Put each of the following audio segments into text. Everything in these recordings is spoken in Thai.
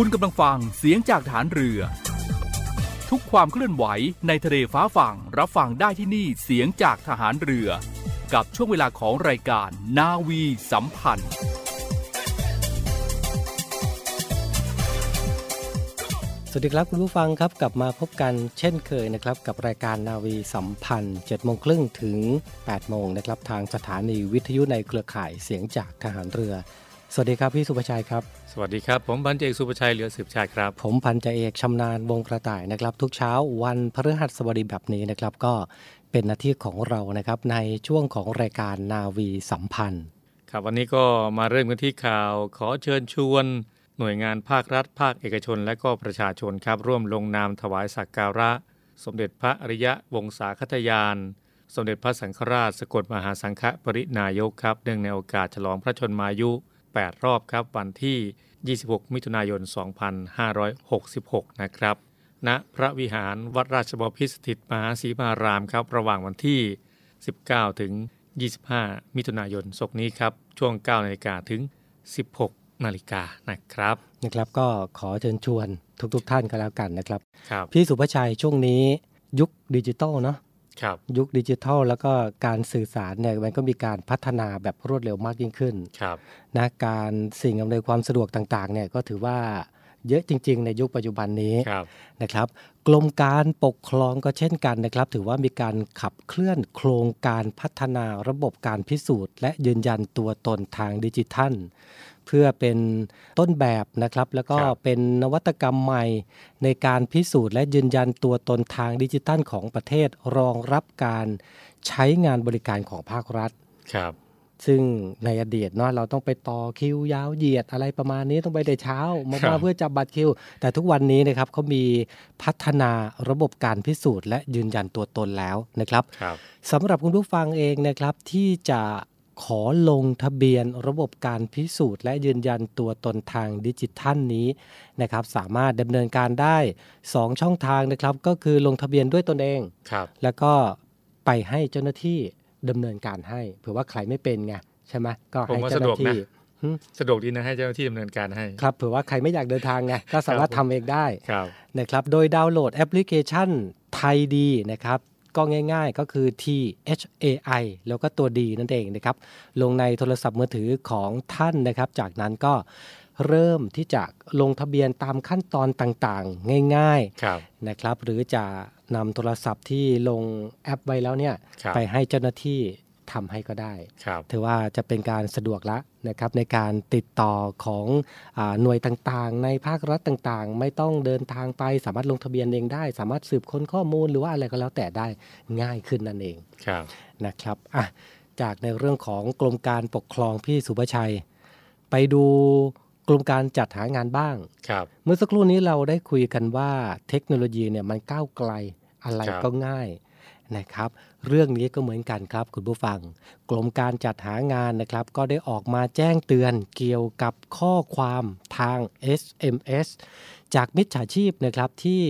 คุณกำลังฟังเสียงจากฐานเรือ ทุกความเคลื่อนไหวในทะเลฟ้าฝั่งรับฟังได้ที่นี่เสียงจากทหารเรือ กับช่วงเวลาของรายการนาวีสัมพันธ์ สวัสดีครับคุณผู้ฟังครับกลับมาพบกันเช่นเคยนะครับ กับรายการนาวีสัมพันธ์7โมงครึ่งถึง8โมงนะครับทางสถานีวิทยุในเครือข่ายเสียงจากทหารเรือ สวัสดีครับพี่สุภชัยครับ สวัสดีครับ ผมพันเอกสุภชัยเหลือสืบชาติครับ ผมพันจ่าเอกชำนาญวงกระต่ายนะครับ ทุกเช้าวันพฤหัสบดีแบบนี้นะครับ ก็เป็นหน้าที่ของเรานะครับในช่วงของรายการนาวีสัมพันธ์ ครับวันนี้ก็มาเริ่มกันที่ข่าว ขอเชิญชวน หน่วยงานภาครัฐ ภาคเอกชน และก็ประชาชนครับ ร่วมลงนามถวายสักการะ สมเด็จพระอริยะวงศาคตยาน สมเด็จพระสังฆราช สกลมหาสังฆปรินายกครับเนื่องในโอกาสฉลองพระชนมายุ 8 รอบครับ วันที่ 26 มิถุนายน 2566 นะครับณพระวิหารวัดราชบพิตรสถิตมหาศรีมารามครับ ระหว่างวันที่ 19 ถึง 25 มิถุนายนศกนี้ครับ ช่วง 9 นาฬิกาถึง 16 นาฬิกานะครับนะครับก็ขอเชิญชวนทุกๆทท่านก็แล้วกันนะครับครับพี่สุภชัยช่วงนี้ยุคดิจิตอลเนาะครับ ยุคดิจิทัล แล้วก็การสื่อสารเนี่ยมันก็มีการพัฒนาแบบรวดเร็วมากยิ่งขึ้นครับนะการสิ่งอำนวยความสะดวกต่างๆเนี่ยก็ถือว่าเยอะจริง ๆ ในยุคปัจจุบันนี้ครับนะครับกรมการปกครองก็เช่นกันนะครับ ถือว่ามีการขับเคลื่อนโครงการพัฒนาระบบการพิสูจน์ และยืนยันตัวตนทางดิจิทัล เพื่อเป็นต้นแบบนะครับ แล้วก็ครับเป็นนวัตกรรมใหม่ในการพิสูจน์และยืนยันตัวตนทางดิจิทัลของประเทศรองรับการใช้งานบริการของภาครัฐครับซึ่งในอดีตเนาะเราต้องไปต่อคิวยาวเหยียดอะไรประมาณนี้ต้องไปแต่เช้ามาครับมาเพื่อจับบัตรคิว แต่ทุกวันนี้นะครับเขามีพัฒนาระบบการพิสูจน์และยืนยันตัวตนแล้วนะครับครับสำหรับคุณผู้ฟังเองนะครับที่จะ ขอลงทะเบียนระบบการพิสูจน์ และยืนยันตัวตนทางดิจิทัลนี้นะครับสามารถดำเนินการได้ 2 ช่องทางนะครับ ก็คือลงทะเบียนด้วยตนเองครับแล้วก็ไปให้เจ้าหน้าที่ดำเนินการให้เผื่อว่าใครไม่เป็นไงใช่ไหมก็ผมให้ว่าเจ้าหน้าสะดวกที่นะหึสะดวกดีนะให้เจ้าหน้าที่ดำเนินการให้ ครับเผื่อว่าใครไม่อยากเดินทางไงก็สามารถครับผมทำเองได้ครับนะครับ โดยดาวน์โหลดแอปพลิเคชันไทยดีนะครับ ก็ง่ายๆ ก็คือ T H A I แล้วก็ตัวดีนั่นเองนะครับ ลงในโทรศัพท์มือถือของท่านนะครับ จากนั้นก็เริ่มที่จะลงทะเบียนตามขั้นตอนต่างๆ ง่ายครับๆนะครับ หรือจะนำโทรศัพท์ที่ลงแอปไว้แล้วเนี่ยครับไปให้เจ้าหน้าที่ ทำให้ก็ได้ครับถือว่าจะเป็นการสะดวกละนะครับในการติดต่อของอาหน่วยต่างๆ ในภาครัฐต่างๆ ไม่ต้องเดินทางไปสามารถลงทะเบียนเองได้ สามารถสืบค้นข้อมูลหรือว่าอะไรก็แล้วแต่ได้ง่ายขึ้นนั่นเองครับนะครับอะจากในเรื่องของกรมการปกครองพี่สุภชัย ไปดูกรมการจัดหางานบ้างครับเมื่อสักครู่นี้เราได้คุยกันว่าเทคโนโลยีเนี่ยมันก้าวไกลอะไรครับก็ง่าย นะครับ เรื่องนี้ก็เหมือนกันครับคุณผู้ฟัง กรมการจัดหางานนะครับ ก็ได้ออกมาแจ้งเตือนเกี่ยวกับข้อความทาง SMS จากมิจฉาชีพนะครับที่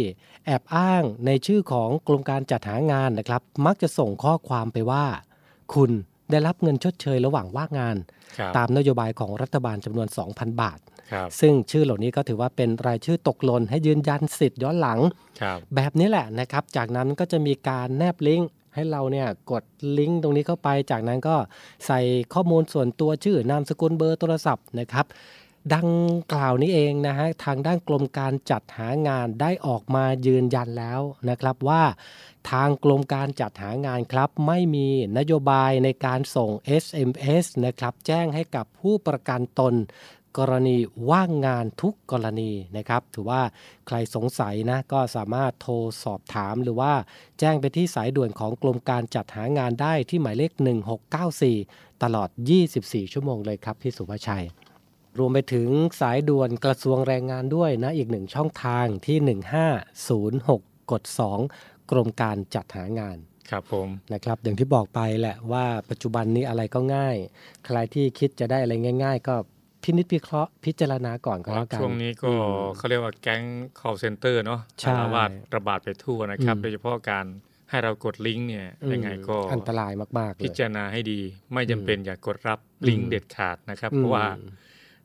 แอบอ้างในชื่อของกรมการจัดหางานนะครับ มักจะส่งข้อความไปว่า คุณได้รับเงินชดเชยระหว่างว่างงานครับตามนโยบายของรัฐบาลจำนวน 2,000 บาทครับ ซึ่งชื่อเหล่านี้ก็ถือว่าเป็นรายชื่อตกหล่นให้ยืนยันสิทธิ์ย้อนหลังครับแบบนี้แหละนะครับ จากนั้นก็จะมีการแนบลิงก์ให้เราเนี่ยกดลิงก์ตรงนี้เข้าไป จากนั้นก็ใส่ข้อมูลส่วนตัวชื่อนามสกุลเบอร์โทรศัพท์นะครับดังกล่าวนี้เองนะฮะทางด้านกรมการจัดหางานได้ออกมายืนยันแล้วนะครับว่า ทางกรมการจัดหางานครับ ไม่มีนโยบายในการส่ง SMS นะครับแจ้งให้กับผู้ประกันตน กรณีว่างงานทุกกรณีนะครับ ถือว่าใครสงสัยนะก็สามารถโทรสอบถามหรือว่าแจ้งไปที่สายด่วนของกรมการจัดหางานได้ที่หมายเลข 1694 ตลอด 24 ชั่วโมงเลยครับพี่สุภาชัยรวมไปถึงสายด่วนกระทรวงแรงงานด้วยนะ อีกหนึ่งช่องทางที่ 1506 กด 2 กรมการจัดหางานครับผมนะครับอย่างที่บอกไปแหละว่าปัจจุบันนี้อะไรก็ง่าย ใครที่คิดจะได้อะไรง่าย ๆ ก็ พินิจพิเคราะห์พิจารณาก่อนก็แล้วกันช่วงนี้ก็อืมเขาเรียกว่าแก๊ง call center เนาะใช่อาละวาดระบาดไปทั่วนะครับอืมโดยเฉพาะการให้เรากดลิงก์เนี่ยอืมยังไงก็อันตรายมากๆเลพิยจารณาให้ดี ไม่จำเป็นอย่ากดรับลิงก์เด็ดขาดนะครับ เพราะว่า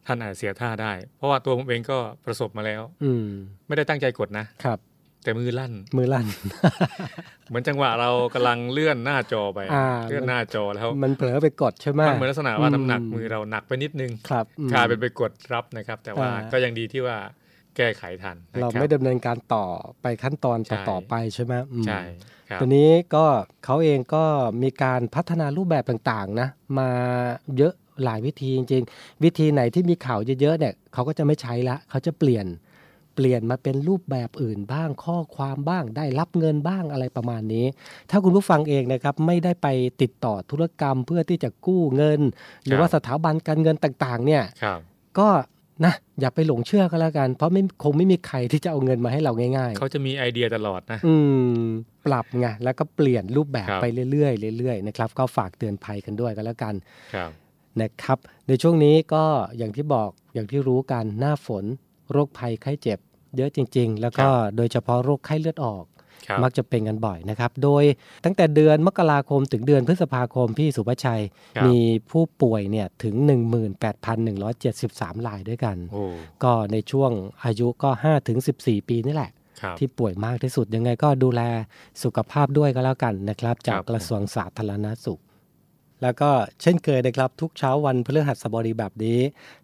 ท่านอาจเสียท่าได้ เพราะว่าตัวผมเองก็ประสบมาแล้ว อืมไม่ได้ตั้งใจกดนะครับ แต่มือลั่น มือลั่น เหมือนจังหวะเรากำลังเลื่อนหน้าจอไปอ่าเลื่อนหน้าจอแล้ว มันเผลอไปกดใช่ไหมมันเหมือนลักษณะว่าอืมน้ำหนักมือเราหนักไปนิดนึงครับอืมกลายเป็นไปกดรับนะครับ แต่ว่าอ่าก็ยังดีที่ว่าแก้ไขทันนะเราคบไม่ดำเนินการต่อไปขั้นตอนใช่ต่อๆไปใช่ไหมอืมใช่ครับตัวนี้ก็เขาเองก็มีการพัฒนารูปแบบต่างๆนะ มาเยอะหลายวิธีจริงๆ วิธีไหนที่มีข่าวเยอะๆเนี่ยเขาก็จะไม่ใช้ละเขาจะเปลี่ยนเป ลี่ยนมาเป็นรูปแบบอื่นบ้างข้อความบ้างได้รับเงินบ้างอะไรประมาณนี้ ถ้าคุณผู้ฟังเองนะครับไม่ได้ไปติดต่อธุรกรรมเพื่อที่จะกู้เงิน หรือว่าสถาบันการเงินต่างๆ เนี่ยครับก็นะอย่าไปหลงเชื่อก็แล้วกัน เพราะไม่คงไม่มีใครที่จะเอาเงินมาให้เราง่ายๆ เขาจะมีไอเดียตลอดนะ อืม ปรับไงแล้วก็เปลี่ยนรูปแบบครับไปเรื่อยๆเรื่อยๆนะครับ ก็ฝากเตือนภัยกันด้วยกันแล้วกันครับนะครับ ในช่วงนี้ก็อย่างที่บอกอย่างที่รู้กันหน้าฝน โรคภัยไข้เจ็บ เยอะจริง ๆ แล้วก็โดยเฉพาะโรคไข้เลือดออกครับมักจะเป็นกันบ่อยนะครับ โดยตั้งแต่เดือนมกราคมถึงเดือนพฤษภาคมพี่สุภชัยครับมีผู้ป่วยเนี่ยถึง 18,173รายด้วยกันโอ้ก็ในช่วงอายุก็5ถึง14 ปีนี่แหละครับที่ป่วยมากที่สุดยังไงก็ดูแลสุขภาพด้วยก็แล้วกันนะครับ จากครับกระทรวงสาธารณสุข แล้วก็เช่นเคยนะครับ ทุกเช้าวันพฤหัสบดีแบบนี้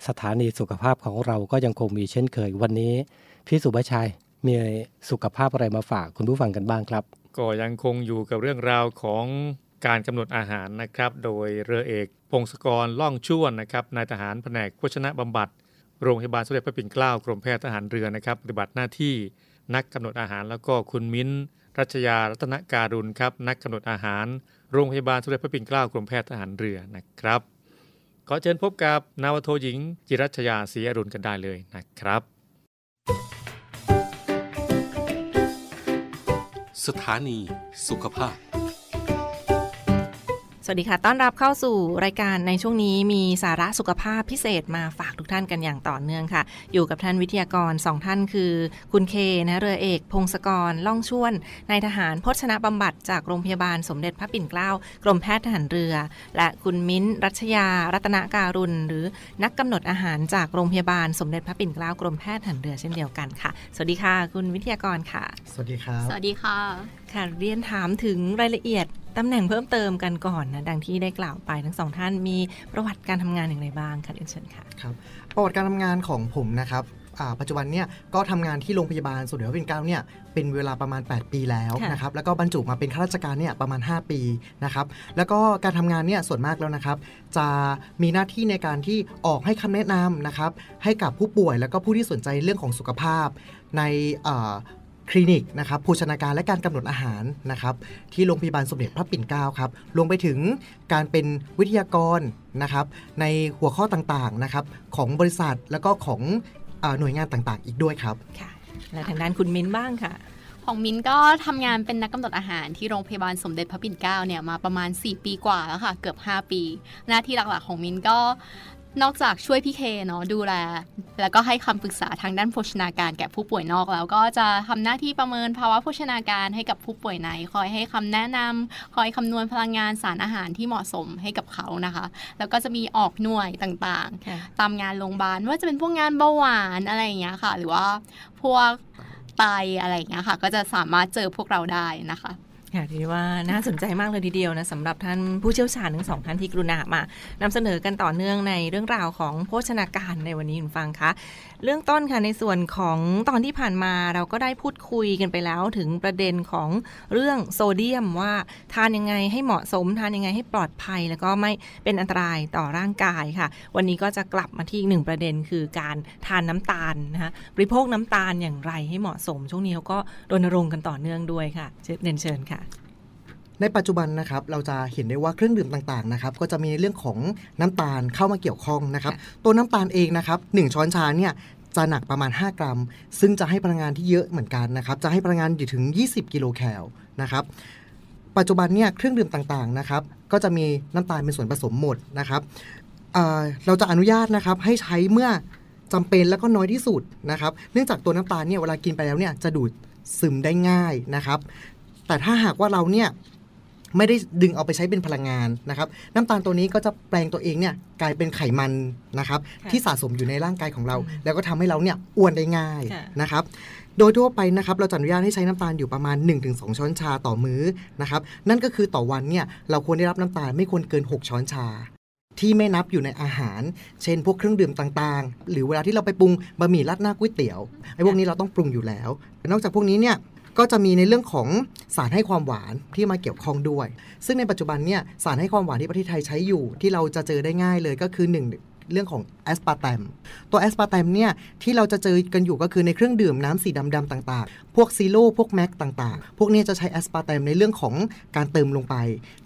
สถานีสุขภาพของเราก็ยังคงมีเช่นเคยวันนี้ พี่สุภชัยมีสุขภาพอะไรมาฝากคุณผู้ฟังกันบ้างครับ ก็ยังคงอยู่กับเรื่องราวของการกำหนดอาหารนะครับ โดยเรือเอกพงศกรล่องช่วนนะครับนายทหารแผนกโภชนะบำบัดโรงพยาบาลสมเด็จพระปิ่นเกล้ากรมแพทย์ทหารเรือนะครับปฏิบัติหน้าที่นักกำหนดอาหารแล้วก็คุณมิ้นรัชยารัตนการุณครับนักกำหนดอาหาร โรงพยาบาลสมเด็จพระปิ่นเกล้ากรมแพทย์ทหารเรือนะครับขอเชิญพบกับนาวโทหญิง จิรัชยาศรีอรุณกันได้เลยนะครับ สถานีสุขภาพ สวัสดีค่ะ ต้อนรับเข้าสู่รายการในช่วงนี้มีสาระสุขภาพพิเศษมาฝากทุกท่านกันอย่างต่อเนื่องค่ะ อยู่กับท่านวิทยากรสองท่านคือ คุณเคนะเรือเอก พงศกรล่องช่วนนายทหารพจนบำบัดจากโรงพยาบาลสมเด็จพระปิ่นเกล้ากรมแพทย์ทหารเรือ และคุณมิ้นรัชยา รัตนการุณ หรือนักกำหนดอาหารจากโรงพยาบาลสมเด็จพระปิ่นเกล้ากรมแพทย์ทหารเรือเช่นเดียวกันค่ะ สวัสดีค่ะ คุณวิทยากรค่ะ สวัสดีครับสวัสดีค่ะค่ะเรียนถามถึงรายละเอียดตำแหน่งเพิ่มเติมกันก่อนนะ ดังที่ได้กล่าวไปทั้งสองท่านมีประวัติการทำงานอย่างไรบ้างคะเรียนเชิญค่ะครับประวัติการทำงานของผมนะครับปัจจุบันเนี่ยก็ทำงานที่โรงพยาบาลสมเด็จพระปิ่นเกล้าเนี่ยเป็นเวลาประมาณ 8 ปีแล้วนะครับแล้วก็บรรจุมาเป็นข้าราชการเนี่ยประมาณ 5 ปีนะครับแล้วก็การทำงานเนี่ยส่วนมากแล้วนะครับจะมีหน้าที่ในการที่ออกให้คำแนะนำนะครับให้กับผู้ป่วยแล้วก็ผู้ที่สนใจเรื่องของสุขภาพ ใน คลินิกนะครับโภชนาการและการกำหนดอาหารนะครับที่โรงพยาบาลสมเด็จพระปิ่นเกล้าครับรวมไปถึงการเป็นวิทยากรนะครับในหัวข้อต่างๆนะครับของบริษัทแล้วก็ของอาหน่วยงานต่างๆ อีกด้วยครับค่ะและทางด้านคุณมิ้นบ้างค่ะของมินก็ทำงานเป็นนักกำหนดอาหารที่โรงพยาบาลสมเด็จพระปิ่นเกล้าเนี่ยมาประมาณ 4 ปีกว่าแล้วค่ะ เกือบ 5 ปี หน้าที่หลักๆของมินก็ นอกจากช่วยพี่เคเนาะดูแล แล้วก็ให้คำปรึกษาทางด้านโภชนาการแก่ผู้ป่วยนอกแล้วก็จะทำหน้าที่ประเมินภาวะโภชนาการให้กับผู้ป่วยใน คอยให้คำแนะนำคอยคำนวณพลังงานสารอาหารที่เหมาะสมให้กับเขานะคะ แล้วก็จะมีออกหน่วยต่างๆ ตามงานโรงพยาบาลว่าจะเป็นพวกงานเบาหวานอะไรอย่างเงี้ยค่ะ หรือว่าพวกไตอะไรอย่างเงี้ยค่ะ ก็จะสามารถเจอพวกเราได้นะคะ ค่ะถือว่าน่าสนใจมากเลยทีเดียวนะสำหรับท่านผู้เชี่ยวชาญทั้งสองท่านที่กรุณามานำเสนอกันต่อเนื่องในเรื่องราวของโภชนาการในวันนี้คุณฟังคะเรื่องต้นค่ะในส่วนของตอนที่ผ่านมาเราก็ได้พูดคุยกันไปแล้วถึงประเด็นของเรื่องโซเดียมว่าทานยังไงให้เหมาะสมทานยังไงให้ปลอดภัย แล้วก็ไม่เป็นอันตรายต่อร่างกายค่ะ วันนี้ก็จะกลับมาที่อีกหนึ่งประเด็นคือการทานน้ำตาลนะคะบริโภคน้ำตาลอย่างไรให้เหมาะสม ช่วงนี้เขาก็รณรงค์กันต่อเนื่องด้วยค่ะเชิญเรียนเชิญค่ะ ในปัจจุบันนะครับเราจะเห็นได้ว่าเครื่องดื่มต่างๆนะครับก็จะมีในเรื่องของน้ำตาลเข้ามาเกี่ยวข้องนะครับ ตัวน้ำตาลเองนะครับหนึ่งช้อนชาเนี่ยจะหนักประมาณ 5 กรัม ซึ่งจะให้พลังงานที่เยอะเหมือนกันนะครับจะให้พลังงานอยู่ถึง 20 กิโลแคลนะครับปัจจุบันเนี่ยเครื่องดื่มต่างๆนะครับก็จะมีน้ำตาลเป็นส่วนผสมหมดนะครับเอ่อเราจะอนุญาตนะครับให้ใช้เมื่อจำเป็นแล้วก็น้อยที่สุดนะครับ เนื่องจากตัวน้ำตาลเนี่ยเวลากินไปแล้วเนี่ยจะดูดซึมได้ง่ายนะครับ แต่ถ้าหากว่าเราเนี่ย ไม่ได้ดึงเอาไปใช้เป็นพลังงานนะครับน้ำตาลตัวนี้ก็จะแปลงตัวเองเนี่ยกลายเป็นไขมันนะครับค่ะที่สะสมอยู่ในร่างกายของเราอืมแล้วก็ทำให้เราเนี่ยอ้วนได้ง่ายค่ะนะครับโดยทั่วไปนะครับเราจะอนุญาตให้ใช้น้ำตาลอยู่ประมาณ 1-2 ช้อนชาต่อมื้อนะครับนั่นก็คือต่อวันเนี่ยเราควรได้รับน้ำตาลไม่ควรเกิน 6 ช้อนชาที่ไม่นับอยู่ในอาหาร เช่น พวกเครื่องดื่มต่างๆ หรือเวลาที่เราไปปรุงบะหมี่ราดหน้าก๋วยเตี๋ยวไอ้พวกนี้เราต้องปรุงอยู่แล้ว นอกจากพวกนี้เนี่ย ก็จะมีในเรื่องของสารให้ความหวานที่มาเกี่ยวข้องด้วย ซึ่งในปัจจุบันเนี่ยสารให้ความหวานที่ประเทศไทยใช้อยู่ ที่เราจะเจอได้ง่ายเลยก็คือหนึ่งเรื่องของแอสปาร์แตม ตัวแอสปาร์แตมเนี่ยที่เราจะเจอกันอยู่ก็คือในเครื่องดื่มน้ำสีดำๆต่างๆ พวก zero พวก max ต่างๆ พวกนี้จะใช้แอสปาร์แตมในเรื่องของการเติมลงไป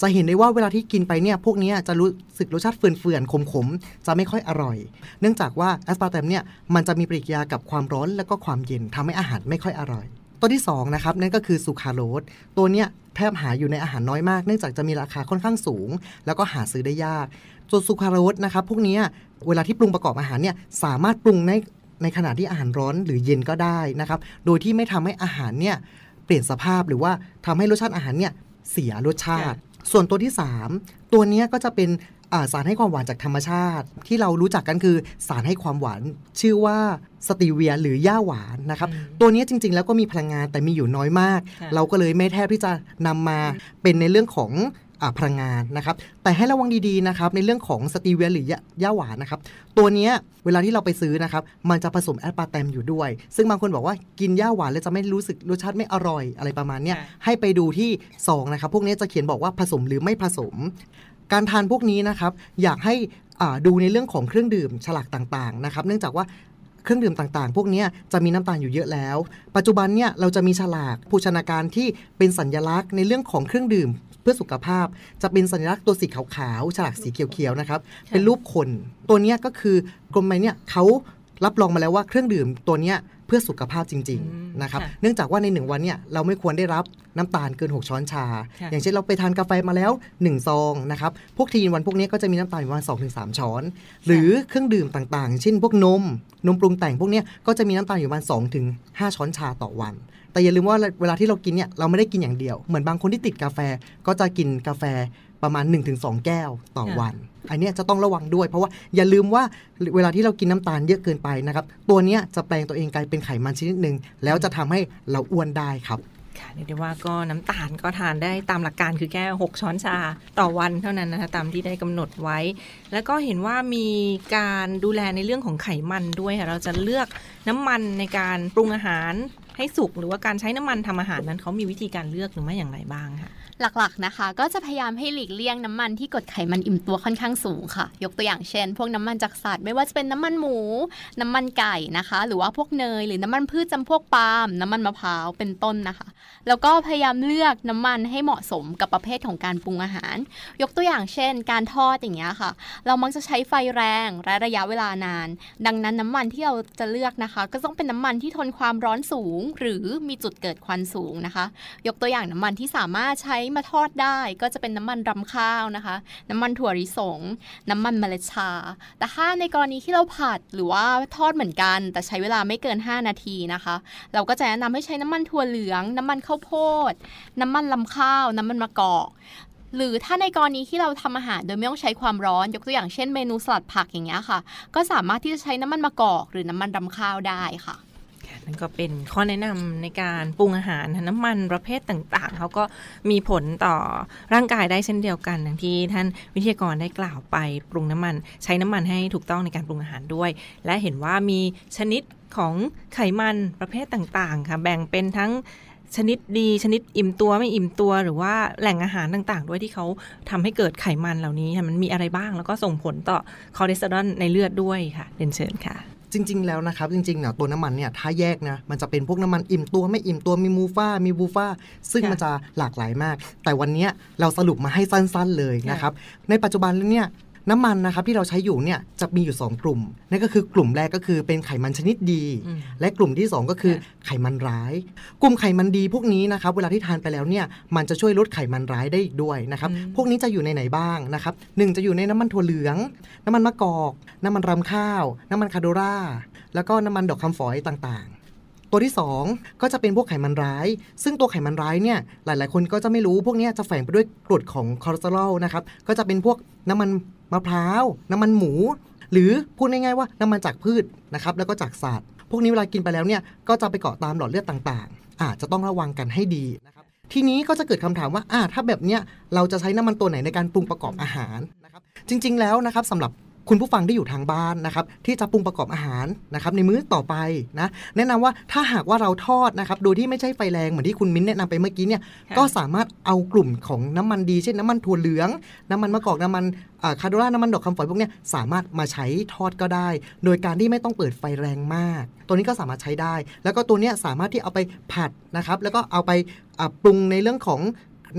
จะเห็นได้ว่าเวลาที่กินไปเนี่ยพวกนี้จะรู้สึกรสชาติเฝื่อนๆขมๆ จะไม่ค่อยอร่อย เนื่องจากว่าแอสปาร์แตมเนี่ยมันจะมีปฏิกิริยากับความร้อนแล้วก็ความเย็นทำให้อาหารไม่ค่อยอร่อย ตัวที่2นะครับนั่นก็คือซูคราโลสตัวเนี้ยแทบหาอยู่ในอาหารน้อยมากเนื่องจากจะมีราคาค่อนข้างสูง แล้วก็หาซื้อได้ยากส่วนซูคราโลสนะครับพวกนี้เวลาที่ปรุงประกอบอาหารเนี่ยสามารถปรุงในในขณะที่อาหารร้อนหรือเย็นก็ได้นะครับ โดยที่ไม่ทำให้อาหารเนี่ยเปลี่ยนสภาพหรือว่าทำให้รสชาติอาหารเนี่ยเสียรสชาติ ส่วนตัวที่ 3 ตัวเนี้ยก็จะเป็นอ่าสารให้ความหวานจากธรรมชาติ ที่เรารู้จักกันคือสารให้ความหวานชื่อว่าสตีเวียหรือย่าหวานนะครับอืมตัวเนี้ยจริง ๆ แล้วก็มีพลังงานแต่มีอยู่น้อยมากค่ะเราก็เลยไม่แทบที่จะนำมาเป็นในเรื่องของอา พลังงานนะครับ แต่ให้ระวังดีๆนะครับในเรื่องของสตีเวียหรือย่าย่าหวานนะครับ ตัวเนี้ยเวลาที่เราไปซื้อนะครับ มันจะผสมแอสปาร์แตมอยู่ด้วย ซึ่งบางคนบอกว่ากินหญ้าหวานแล้วจะไม่รู้สึกรสชาติไม่อร่อยอะไรประมาณเนี้ยค่ะให้ไปดูที่ซองนะครับพวกนี้จะเขียนบอกว่าผสมหรือไม่ผสม การทานพวกนี้นะครับอยากให้อ่าดูในเรื่องของเครื่องดื่มฉลากต่างๆนะครับ เนื่องจากว่าเครื่องดื่มต่างๆ พวกเนี้ยจะมีน้ำตาลอยู่เยอะแล้ว ปัจจุบันเนี่ยเราจะมีฉลากโภชนาการที่เป็นสัญลักษณ์ในเรื่องของเครื่องดื่ม เพื่อสุขภาพ จะเป็นสัญลักษณ์ตัวสีขาวๆฉลากสีเขียวๆนะครับเป็นรูปคน ตัวเนี้ยก็คือกรมไมเนี่ยเขารับรองมาแล้วว่าเครื่องดื่มตัวเนี้ยเพื่อสุขภาพจริงอืมๆนะครับค่ะเนื่องจากว่าในหนึ่งวันเนี่ยเราไม่ควรได้รับน้ำตาลเกิน 6 ช้อนชาค่ะอย่างเช่นเราไปทานกาแฟมาแล้ว 1 ซองนะครับ พวกทีนวันพวกนี้ก็จะมีน้ำตาลประมาณ2-3ถึงช้อน หรือเครื่องดื่มต่างๆ เช่นพวกนม นมปรุงแต่งพวกเนี้ยก็จะมีน้ำตาลอยู่ประมาณ2ถึง5ช้อนชาต่อวัน แต่อย่าลืมว่าเวลาที่เรากินเนี่ยเราไม่ได้กินอย่างเดียว เหมือนบางคนที่ติดกาแฟก็จะกินกาแฟ ประมาณ 1-2 แก้วต่อวัน อันเนี้ยจะต้องระวังด้วย เพราะว่าอย่าลืมว่าเวลาที่เรากินน้ำตาลเยอะเกินไปนะครับ ตัวเนี้ยจะแปลงตัวเองกลายเป็นไขมันชนิดหนึ่งแล้วจะทำให้เราอ้วนได้ครับค่ะเรียกได้ว่าก็น้ำตาลก็ทานได้ตามหลักการคือแค่ 6 ช้อนชาต่อวันเท่านั้นนะคะตามที่ได้กำหนดไว้ แล้วก็เห็นว่ามีการดูแลในเรื่องของไขมันด้วยค่ะเราจะเลือกน้ำมันในการปรุงอาหารให้สุกหรือว่าการใช้น้ำมันทำอาหารนั้นเขามีวิธีการเลือกหรือไม่อย่างไรบ้างค่ะ หลักๆนะคะ ก็จะพยายามให้หลีกเลี่ยงน้ำมันที่กดไขมันอิ่มตัวค่อนข้างสูงค่ะ ยกตัวอย่างเช่น พวกน้ำมันจากสัตว์ไม่ว่าจะเป็นน้ำมันหมู น้ำมันไก่นะคะ หรือว่าพวกเนยหรือน้ำมันพืชจำพวกปาล์มน้ำมันมะพร้าวเป็นต้นนะคะ แล้วก็พยายามเลือกน้ำมันให้เหมาะสมกับประเภทของการปรุงอาหาร ยกตัวอย่างเช่น การทอดอย่างเงี้ยค่ะ เรามักจะใช้ไฟแรงและระยะเวลานาน ดังนั้นน้ำมันที่เราจะเลือกนะคะ ก็ต้องเป็นน้ำมันที่ทนความร้อนสูง หรือมีจุดเกิดควันสูงนะคะ ยกตัวอย่างน้ำมันที่สามารถใช้มาทอดได้ก็จะเป็นน้ำมันรำข้าวนะคะ น้ำมันถั่วลิสง น้ำมันเมล็ดชา แต่ถ้าในกรณีที่เราผัดหรือว่าทอดเหมือนกัน แต่ใช้เวลาไม่เกิน 5 นาทีนะคะ เราก็จะแนะนำให้ใช้น้ำมันถั่วเหลือง น้ำมันข้าวโพด น้ำมันลำข้าว น้ำมันมะกอกหรือถ้าในกรณีที่เราทำอาหารโดยไม่ต้องใช้ความร้อน ยกตัวอย่างเช่นเมนูสลัดผักอย่างเงี้ยค่ะ ก็สามารถที่จะใช้น้ำมันมะกอก หรือน้ำมันรำข้าวได้ค่ะ นั่นก็เป็นข้อแนะนำในการปรุงอาหารนะน้ำมันประเภทต่างๆ เขาก็มีผลต่อร่างกายได้เช่นเดียวกันอย่างที่ท่านวิทยากรได้กล่าวไปปรุงน้ำมัน ใช้น้ำมันให้ถูกต้องในการปรุงอาหารด้วย และเห็นว่ามีชนิดของไขมันประเภทต่างๆ ค่ะ แบ่งเป็นทั้งชนิดดีชนิดอิ่มตัวไม่อิ่มตัวหรือว่าแหล่งอาหารต่างๆ ด้วยที่เขาทำให้เกิดไขมันเหล่านี้มันมีอะไรบ้างแล้วก็ส่งผลต่อคอเลสเตอรอลในเลือดด้วยค่ะเรียนเชิญค่ะ จริง ๆ แล้วนะครับ จริงๆเนี่ยตัวน้ำมันเนี่ยถ้าแยกนะมันจะเป็นพวกน้ำมันอิ่มตัวไม่อิ่มตัวมีมูฟ่ามีบูฟ่าซึ่งค่ะมันจะหลากหลายมาก แต่วันเนี้ยเราสรุปมาให้สั้น ๆเลยนะครับในปัจจุบันแล้วเนี่ย น้ำมันนะครับที่เราใช้อยู่เนี่ยจะมีอยู่ 2 กลุ่มนั่นก็คือกลุ่มแรกก็คือเป็นไขมันชนิดดีอืมและกลุ่มที่ 2 ก็คือค่ะไขมันร้าย กลุ่มไขมันดีพวกนี้นะครับเวลาที่ทานไปแล้วเนี่ยมันจะช่วยลดไขมันร้ายได้อีกด้วยนะครับอืมพวกนี้จะอยู่ในไหนบ้างนะครับหนึ่งจะอยู่ในน้ำมันถั่วเหลือง น้ำมันมะกอก น้ำมันรำข้าว น้ำมันคาโดราแล้วก็น้ำมันดอกคำฝอยต่างๆ ตัวที่ 2 ก็จะเป็นพวกไขมันร้าย ซึ่งตัวไขมันร้ายเนี่ยหลาย ๆ คนก็จะไม่รู้พวกนี้จะแฝงไปด้วยกรดของคอเลสเตอรอลนะครับก็จะเป็นพวกน้ำมันมะพร้าว น้ำมันหมู หรือพูดง่าย ๆ ว่าน้ำมันจากพืชนะครับแล้วก็จากสัตว์พวกนี้เวลากินไปแล้วเนี่ยก็จะไปเกาะตามหลอดเลือดต่าง ๆ อาจจะต้องระวังกันให้ดีนะครับทีนี้ก็จะเกิดคำถามว่าอ่าถ้าแบบเนี้ยเราจะใช้น้ำมันตัวไหนในการปรุงประกอบอาหารนะครับจริง ๆ แล้วนะครับสำหรับ คุณผู้ฟังที่อยู่ทางบ้านนะครับที่จะปรุงประกอบอาหารนะครับในมื้อต่อไปนะแนะนำว่าถ้าหากว่าเราทอดนะครับโดยที่ไม่ใช่ไฟแรงเหมือนที่คุณมิ้นแนะนำไปเมื่อกี้เนี่ยค่ะก็สามารถเอากลุ่มของน้ำมันดีเช่นน้ำมันถั่วเหลือง น้ำมันมะกอกน้ำมันอ่าคาโดราน้ำมันดอกคำฝอยพวกเนี้ยสามารถมาใช้ทอดก็ได้ โดยการที่ไม่ต้องเปิดไฟแรงมาก ตัวนี้ก็สามารถใช้ได้ แล้วก็ตัวเนี้ยสามารถที่เอาไปผัดนะครับแล้วก็เอาไปอ่าปรุงในเรื่องของ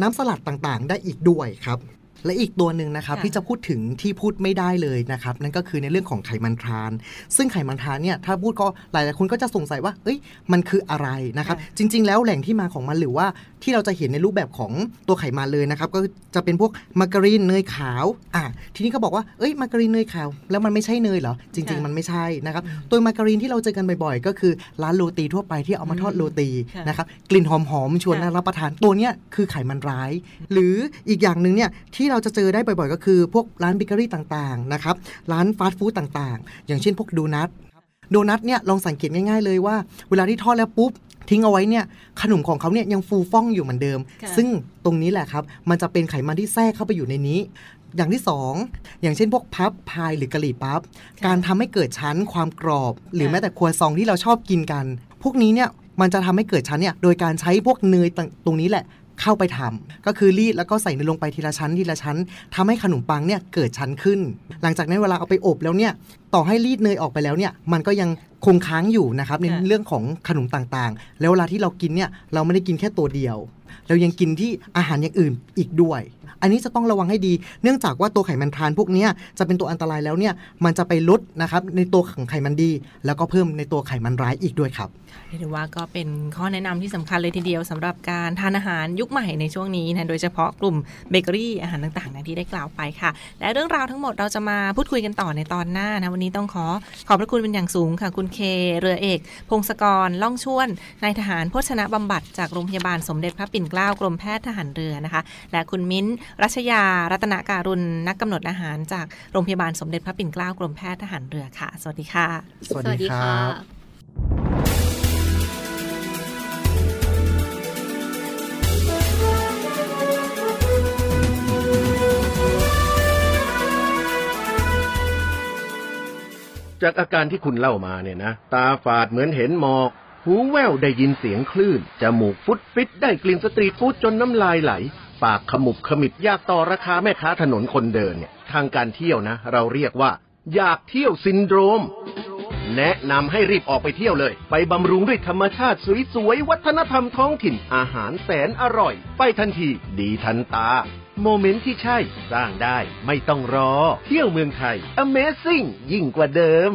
น้ำสลัดต่างๆ ได้อีกด้วยครับ และอีกตัวหนึ่งนะครับค่ะที่จะพูดถึงที่พูดไม่ได้เลยนะครับนั่นก็คือในเรื่องของไขมันทราน ซึ่งไขมันทรานเนี่ยถ้าพูดก็หลายๆคนก็จะสงสัยว่าเอ้ยมันคืออะไรนะครับจริง ๆ แล้วแหล่งที่มาของมันหรือว่าที่เราจะเห็นในรูปแบบของตัวไขมันเลยนะครับก็จะเป็นพวกมาการีนเนยขาวอะทีนี้ก็บอกว่าเอ้ยมาการีนเนยขาว แล้วมันไม่ใช่เนยเหรอจริงค่ะๆมันไม่ใช่นะครับตัวมาการีนที่เราเจอกันบ่อยๆ ก็คือร้านโรตีทั่วไปที่เอามาทอดโรตีค่ะนะครับกลิ่นหอมๆชวนค่ะน่ารับประทานตัวเนี้ยคือไขมันร้าย หรืออีกอย่างหนึ่งเนี่ยที่เราจะเจอได้บ่อยๆ ก็คือ พวกร้านเบเกอรี่ต่างๆนะครับร้านฟาสต์ฟู้ดต่างๆ อย่างเช่นพวกโดนัทโดนัทเนี่ยลองสังเกตง่ายๆเลยว่า เวลาที่ทอดแล้วปุ๊บ ทิ้งเอาไว้เนี่ยขนมของเขาเนี่ยยังฟูฟ่องอยู่เหมือนเดิมค่ะซึ่งตรงนี้แหละครับ มันจะเป็นไขมันที่แทรกเข้าไปอยู่ในนี้ อย่างที่สองอย่างเช่นพวกพับพายหรือกะหรี่ปั๊บการทำให้เกิดชั้นความกรอบ หรือแม้แต่ครัวซองที่เราชอบกินกัน พวกนี้เนี่ยมันจะทำให้เกิดชั้นเนี่ยโดยการใช้พวกเนยตรงตรงนี้แหละ เข้าไปทำก็คือรีดแล้วก็ใส่เนยลงไปทีละชั้นทีละชั้นทำให้ขนมปังเนี่ยเกิดชั้นขึ้น หลังจากนั้นเวลาเอาไปอบแล้วเนี่ยต่อให้รีดเนยออกไปแล้วเนี่ยมันก็ยังคงค้างอยู่นะครับในเรื่องของขนมต่างๆ แล้วเวลาที่เรากินเนี่ยเราไม่ได้กินแค่ตัวเดียว เรายังกินที่อาหารอย่างอื่นอีกด้วย อันนี้จะต้องระวังให้ดี เนื่องจากว่าตัวไขมันทรานพวกนี้จะเป็นตัวอันตรายแล้วเนี่ยมันจะไปลดนะครับในตัวของไขมันดี แล้วก็เพิ่มในตัวไขมันร้ายอีกด้วยครับเรียกได้ว่าก็เป็นข้อแนะนำที่สำคัญเลยทีเดียวสำหรับการทานอาหารยุคใหม่ในช่วงนี้นะโดยเฉพาะกลุ่มเบเกอรี่อาหารต่างๆนะที่ได้กล่าวไปค่ะ และเรื่องราวทั้งหมดเราจะมาพูดคุยกันต่อในตอนหน้านะวันนี้ต้องขอขอบพระคุณเป็นอย่างสูงค่ะ คุณเคเรือเอก พงศกรล่องชวนนายทหารโภชนะบำบัดจากโรงพยาบาลสมเด็จพระปิ่นเกล้ากรมแพทย์ทหารเรือนะคะ และคุณมิ้นท์รัชยา รัตนการุณนักกำหนดอาหารจากโรงพยาบาลสมเด็จพระปิ่นเกล้ากรมแพทย์ทหารเรือค่ะ สวัสดีค่ะ สวัสดีครับจากอาการที่คุณเล่ามาเนี่ยนะ ตาฝาดเหมือนเห็นหมอก หูแว่วได้ยินเสียงคลื่น จมูกฟุดฟิตได้กลิ่น street food จนน้ำลายไหล ปากขมุบขมิบอยากต่อราคาแม่ค้าถนนคนเดินเนี่ย ทางการเที่ยวนะ เราเรียกว่า อยากเที่ยวซินโดรม แนะนำให้รีบออกไปเที่ยวเลย ไปบำรุงด้วยธรรมชาติสวยๆวัฒนธรรมท้องถิ่นอาหารแสนอร่อย ไปทันที ดีทันตา moment ที่ใช่ สร้างได้ ไม่ต้องรอ เที่ยวเมืองไทย Amazing ยิ่งกว่าเดิม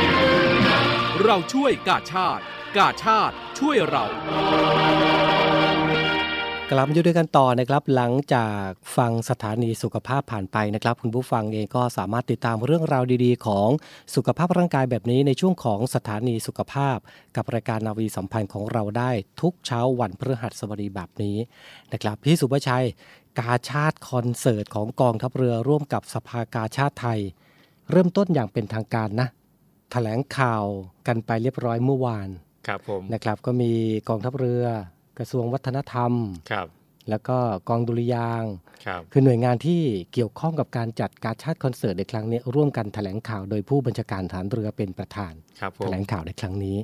เราช่วยกาชาติ กาชาติช่วยเรา กลับมาอยู่ด้วยกันต่อนะครับ หลังจากฟังสถานีสุขภาพผ่านไปนะครับ คุณผู้ฟังเองก็สามารถติดตามเรื่องราวดีๆ ของสุขภาพร่างกายแบบนี้ในช่วงของสถานีสุขภาพ กับรายการนาวีสัมพันธ์ของเราได้ทุกเช้าวันพฤหัสบดีแบบนี้นะครับพี่สุภชัยกาชาติคอนเสิร์ตของกองทัพเรือร่วมกับสภากาชาติไทย เริ่มต้นอย่างเป็นทางการนะ ถลงข่าวกันไปเรียบร้อยเมื่อวานครับผมนะครับก็มีกองทัพเรือกระทรวงวัฒนธรรมครับแล้วก็กองดุริยางค์ครับคือหน่วยงานที่เกี่ยวข้องกับการจัดการชาติคอนเสิร์ตในครั้งนี้ร่วมกันแถลงข่าวโดยผู้บัญชาการฐานเรือเป็นประธานครับผแถมลงข่าวในครั้งนี้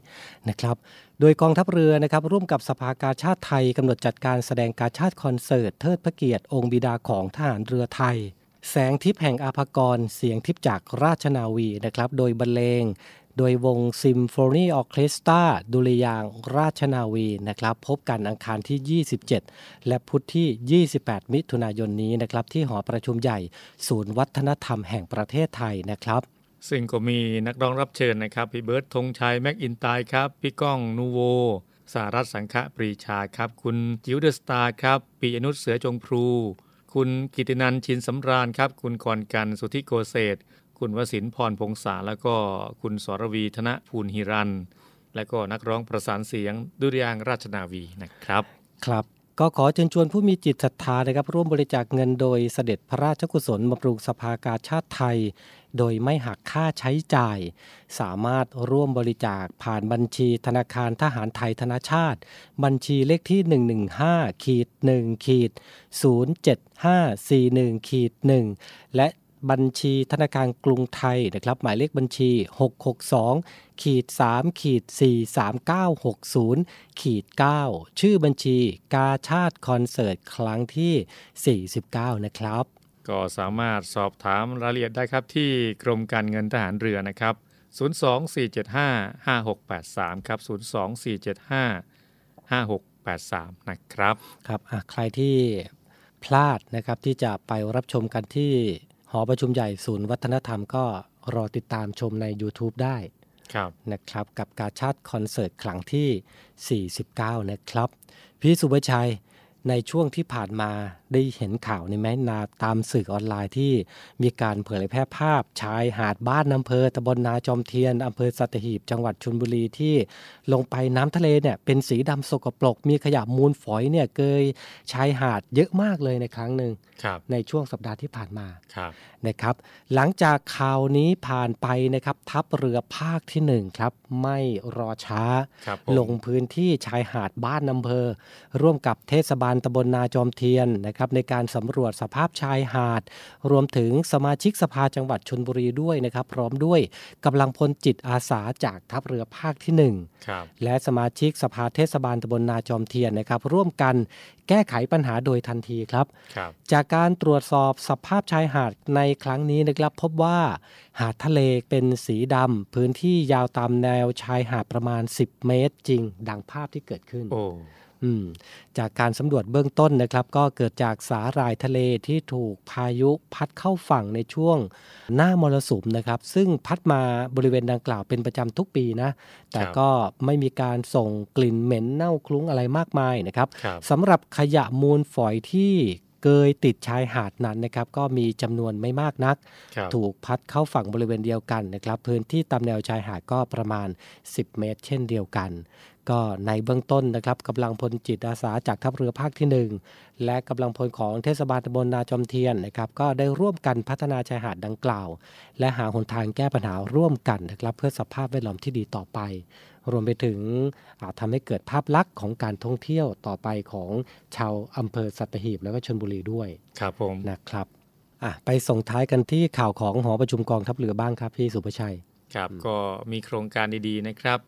นะครับ โดยกองทัพเรือนะครับร่วมกับสภากาชาติไทยกำหนดจัดการแสดงการชาติคอนเสิร์ตเทิดพระเกียรติองค์บิดาของทหารเรือไทย แสงทิพย์แห่งอาภากร เสียงทิพย์จากราชนาวีนะครับ โดยบรรเลง โดยวงซิมโฟนีออเคสตราดุริยางราชนาวีนะครับ พบกันอังคารที่ 27 และพุธที่ 28 มิถุนายนนี้นะครับ ที่หอประชุมใหญ่ ศูนย์วัฒนธรรมแห่งประเทศไทยนะครับ ซึ่งก็มีนักร้องรับเชิญนะครับ พี่เบิร์ดธงชัย แม็กอินไตายครับ พี่ก้องนูโวสหรัถสังคปรีชาครับ คุณจิ๋วเดอะสตาร์ครับ ปีอนุชเสือจงพลู คุณกิตตินันท์ชินสำราญครับ คุณกรกันต์สุทธิโกเศศ คุณวสินพรพงษาแล้วก็คุณสรวีธนภูลฮิรัน และก็นักร้องประสานเสียงดุริยางค์ราชนาวีนะครับ ครับ ก็ขอเชิญชวนผู้มีจิตศรัทธานะครับร่วมบริจาคเงินโดยเสด็จพระราชกุศลบำรุงสภากาชาดไทย โดยไม่หักค่าใช้จ่าย สามารถร่วมบริจาคผ่านบัญชีธนาคารทหารไทยธนาชาติ บัญชีเลขที่ 115ขีด1ขีด07541ขีด1และ บัญชีธนาคารกรุงไทยนะครับหมายเลขบัญชี 662ขีด3ขีด43960ขีด9ชื่อบัญชีกาชาติคอนเสิร์ตครั้งที่ 49 นะครับ ก็สามารถสอบถามรายละเอียดได้ครับที่กรมการเงินทหารเรือนะครับ 024755683 ครับ 024755683 นะครับ ครับอะใครที่พลาดนะครับที่จะไปรับชมกันที่ห อประชุมใหญ่ศูนย์วัฒนธรรมก็รอติดตามชมใน YouTube ได้ครับนะครับกับการชาติคอนเสิร์ตครั้งที่ 49 นะครับ พี่สุภชัย ในช่วงที่ผ่านมาได้เห็นข่าวในแม้นาตามสื่อออนไลน์ที่มีการเผยแพร่ภาพชายหาดบ้านอำเภอตำบลนาจอมเทียนอำเภอสัตหีบจังหวัดชลบุรีที่ลงไปน้ำทะเลเนี่ยเป็นสีดำสกปรก มีขยะมูลฝอยเนี่ยเกยชายหาดเยอะมากเลยในครั้งหนึ่งครับในช่วงสัปดาห์ที่ผ่านมาครับนะครับ หลังจากข่าวนี้ผ่านไปนะครับทัพเรือภาคที่หนึ่งครับไม่รอช้าครับผมลงพื้นที่ชายหาดบ้านอำเภอ ร่วมกับเทศบาลตำบลนาจอมเทียนนะครับในการสำรวจสภาพชายหาด รวมถึงสมาชิกสภาจังหวัดชลบุรีด้วยนะครับ พร้อมด้วยกำลังพลจิตอาสาจากทัพเรือภาคที่หนึ่งครับและสมาชิกสภาเทศบาลตำบลนาจอมเทียนนะครับ ร่วมกันแก้ไขปัญหาโดยทันทีครับครับจากการตรวจสอบสภาพชายหาดในครั้งนี้นะครับพบว่าหาดทะเลเป็นสีดำพื้นที่ยาวตามแนวชายหาดประมาณ 10 เมตรจริง ดังภาพที่เกิดขึ้นโอ้อืม จากการสำรวจเบื้องต้นนะครับ ก็เกิดจากสาหร่ายทะเลที่ถูกพายุพัดเข้าฝั่งในช่วงหน้ามรสุมนะครับ ซึ่งพัดมาบริเวณดังกล่าวเป็นประจำทุกปีนะ แต่ก็ไม่มีการส่งกลิ่นเหม็นเน่าคลุ้งอะไรมากมายนะครับครับสำหรับขยะมูลฝอยที่เกยติดชายหาดนั้นนะครับก็มีจำนวนไม่มากนักครับถูกพัดเข้าฝั่งบริเวณเดียวกันนะครับ พื้นที่ตามแนวชายหาดก็ประมาณ 10 เมตร เช่นเดียวกัน ก็ในเบื้องต้นนะครับกำลังพลจิตอาสาจากทัพเรือภาคที่ 1 และกำลังพลของเทศบาลตำบลนาจอมเทียนนะครับก็ได้ร่วมกันพัฒนาชายหาดดังกล่าว และหาหนทางแก้ปัญหาร่วมกันนะครับเพื่อสภาพแวดล้อมที่ดีต่อไป รวมไปถึงอ่าทำให้เกิดภาพลักษณ์ของการท่องเที่ยวต่อไปของชาวอำเภอสัตหีบแล้วก็ชนบุรีด้วยครับผมนะครับอะไปส่งท้ายกันที่ข่าวของหอประชุมกองทัพเรือบ้างครับพี่สุภชัยครับก็มีโครงการดีๆนะครับ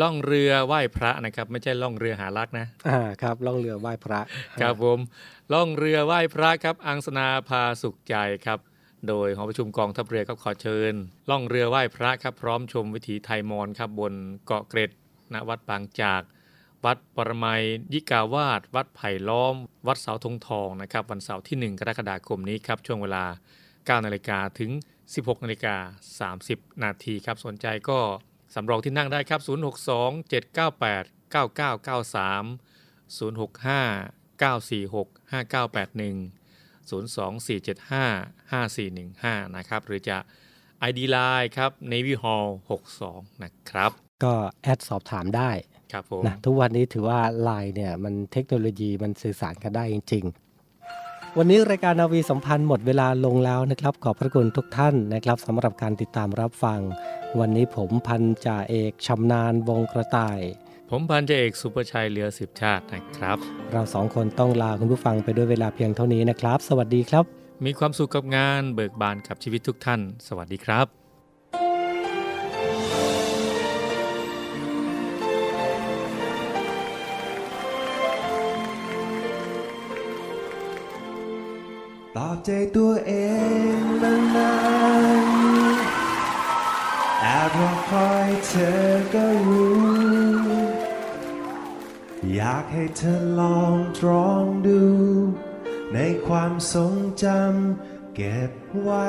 ล่องเรือไหว้พระนะครับ ไม่ใช่ล่องเรือหารักนะอ่าครับล่องเรือไหว้พระครับผมล่องเรือไหว้พระครับ อังสนาพาสุขใจครับ โดยหอประชุมกองทัพเรือก็ขอเชิญ ล่องเรือไหว้พระครับ พร้อมชมวิถีไทยมอญครับบนเกาะเกร็ดณวัดบางจาก วัดปรมัยยิกาวาสวัดไผ่ล้อม วัดเสาธงทองนะครับ วันเสาร์ที่ 1 กรกฎาคมนี้ครับช่วงเวลา9นาฬิกาถึง 16นาฬิกา30นาทีครับสนใจก็ สำรองที่นั่งได้ครับ 062 798 9993 065 946 5981 02475 5415 นะครับ หรือจะ ID Line ครับ Navy Hall 62 นะครับ ก็แอดสอบถามได้ครับผมนะทุกวันนี้ถือว่าไลน์เนี่ยมันเทคโนโลยีมันสื่อสารกันได้จริงๆ วันนี้รายการนาวีสัมพันธ์หมดเวลาลงแล้วนะครับ ขอบพระคุณทุกท่านนะครับสำหรับการติดตามรับฟัง วันนี้ผมพันจ่าเอกชำนาญวงกระต่าย ผมพันจ่าเอกสุประชัยเหลือสิบชาตินะครับ เราสองคนต้องลาคุณผู้ฟังไปด้วยเวลาเพียงเท่านี้นะครับ สวัสดีครับ มีความสุขกับงานเบิกบานกับชีวิตทุกท่าน สวัสดีครับ ตอบใจตัวเองมานานแอบรอคอยเธอก็รู้ อยากให้เธอลองตรองดู ในความทรงจำเก็บไว้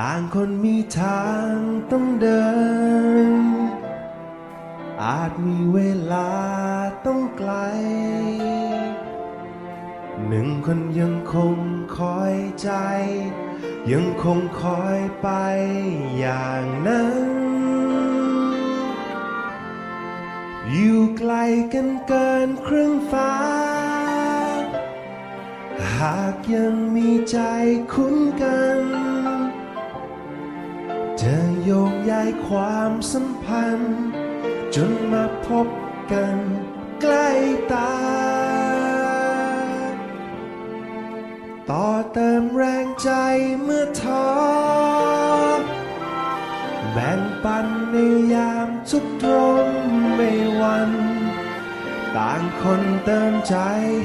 ต่างคนมีทางต้องเดิน อาจมีเวลาต้องไกล หนึ่งคนยังคงคอยใจ ยังคงคอยไปอย่างนั้น อยู่ไกลกันเกินครึ่งฟ้า หากยังมีใจคุ้นกัน จะโยงย้ายความสัมพันธ์ จนมาพบกันใกล้ตา ต่อเติมแรงใจเมื่อท้อแบ่งปันในยามทุกตรงไม่วัน ต่างคนเติมใจ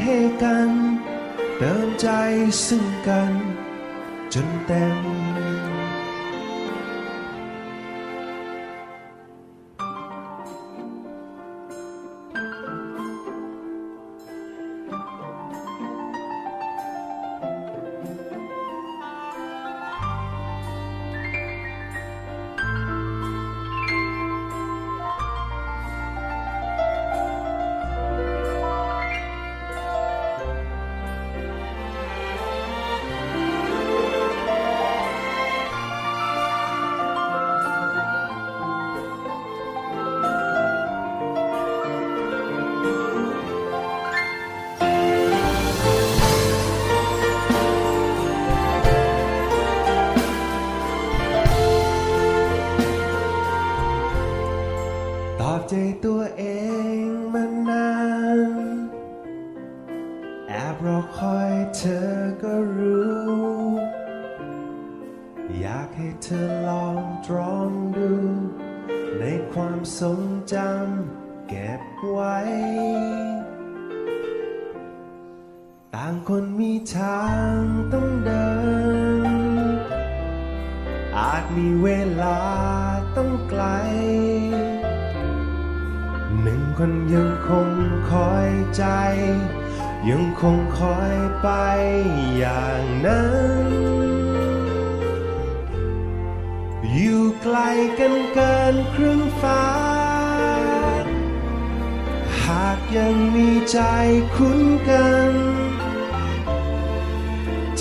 ให้กัน เติมใจซึ่งกัน จนเต็ม ยังคงคอยไปอย่างนั้น อยู่ไกลกันเกินครึ่งฟ้า หากยังมีใจคุ้นกัน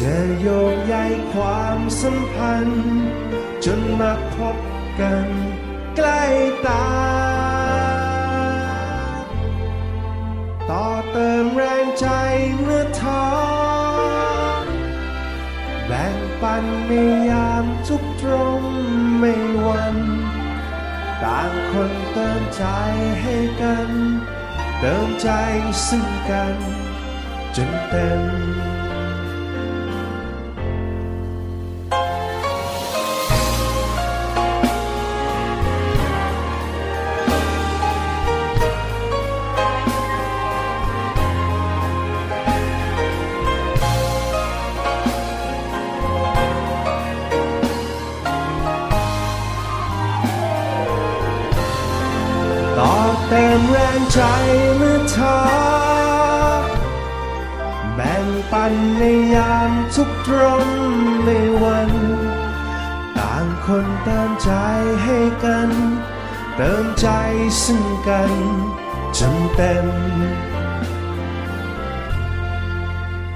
จะโยงใยความสัมพันธ์ จนมาพบกันใกล้ตา ต่อเติมแรงใจเมื่อท้อแบ่งปันในยามทุกตรงไม่วัน ต่างคนเติมใจให้กัน เติมใจซึ่งกัน จนเต็ม ใจเมื่อท้อแบ่งปันในยามทุกตรงในวัน ต่างคนเติมใจให้กัน เติมใจซึ่งกันจนเต็ม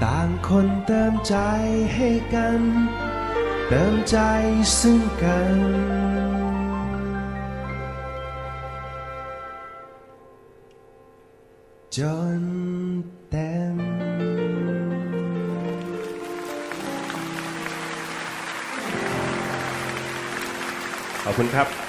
ต่างคนเติมใจให้กัน เติมใจซึ่งกัน จนเต็ม ขอบคุณครับ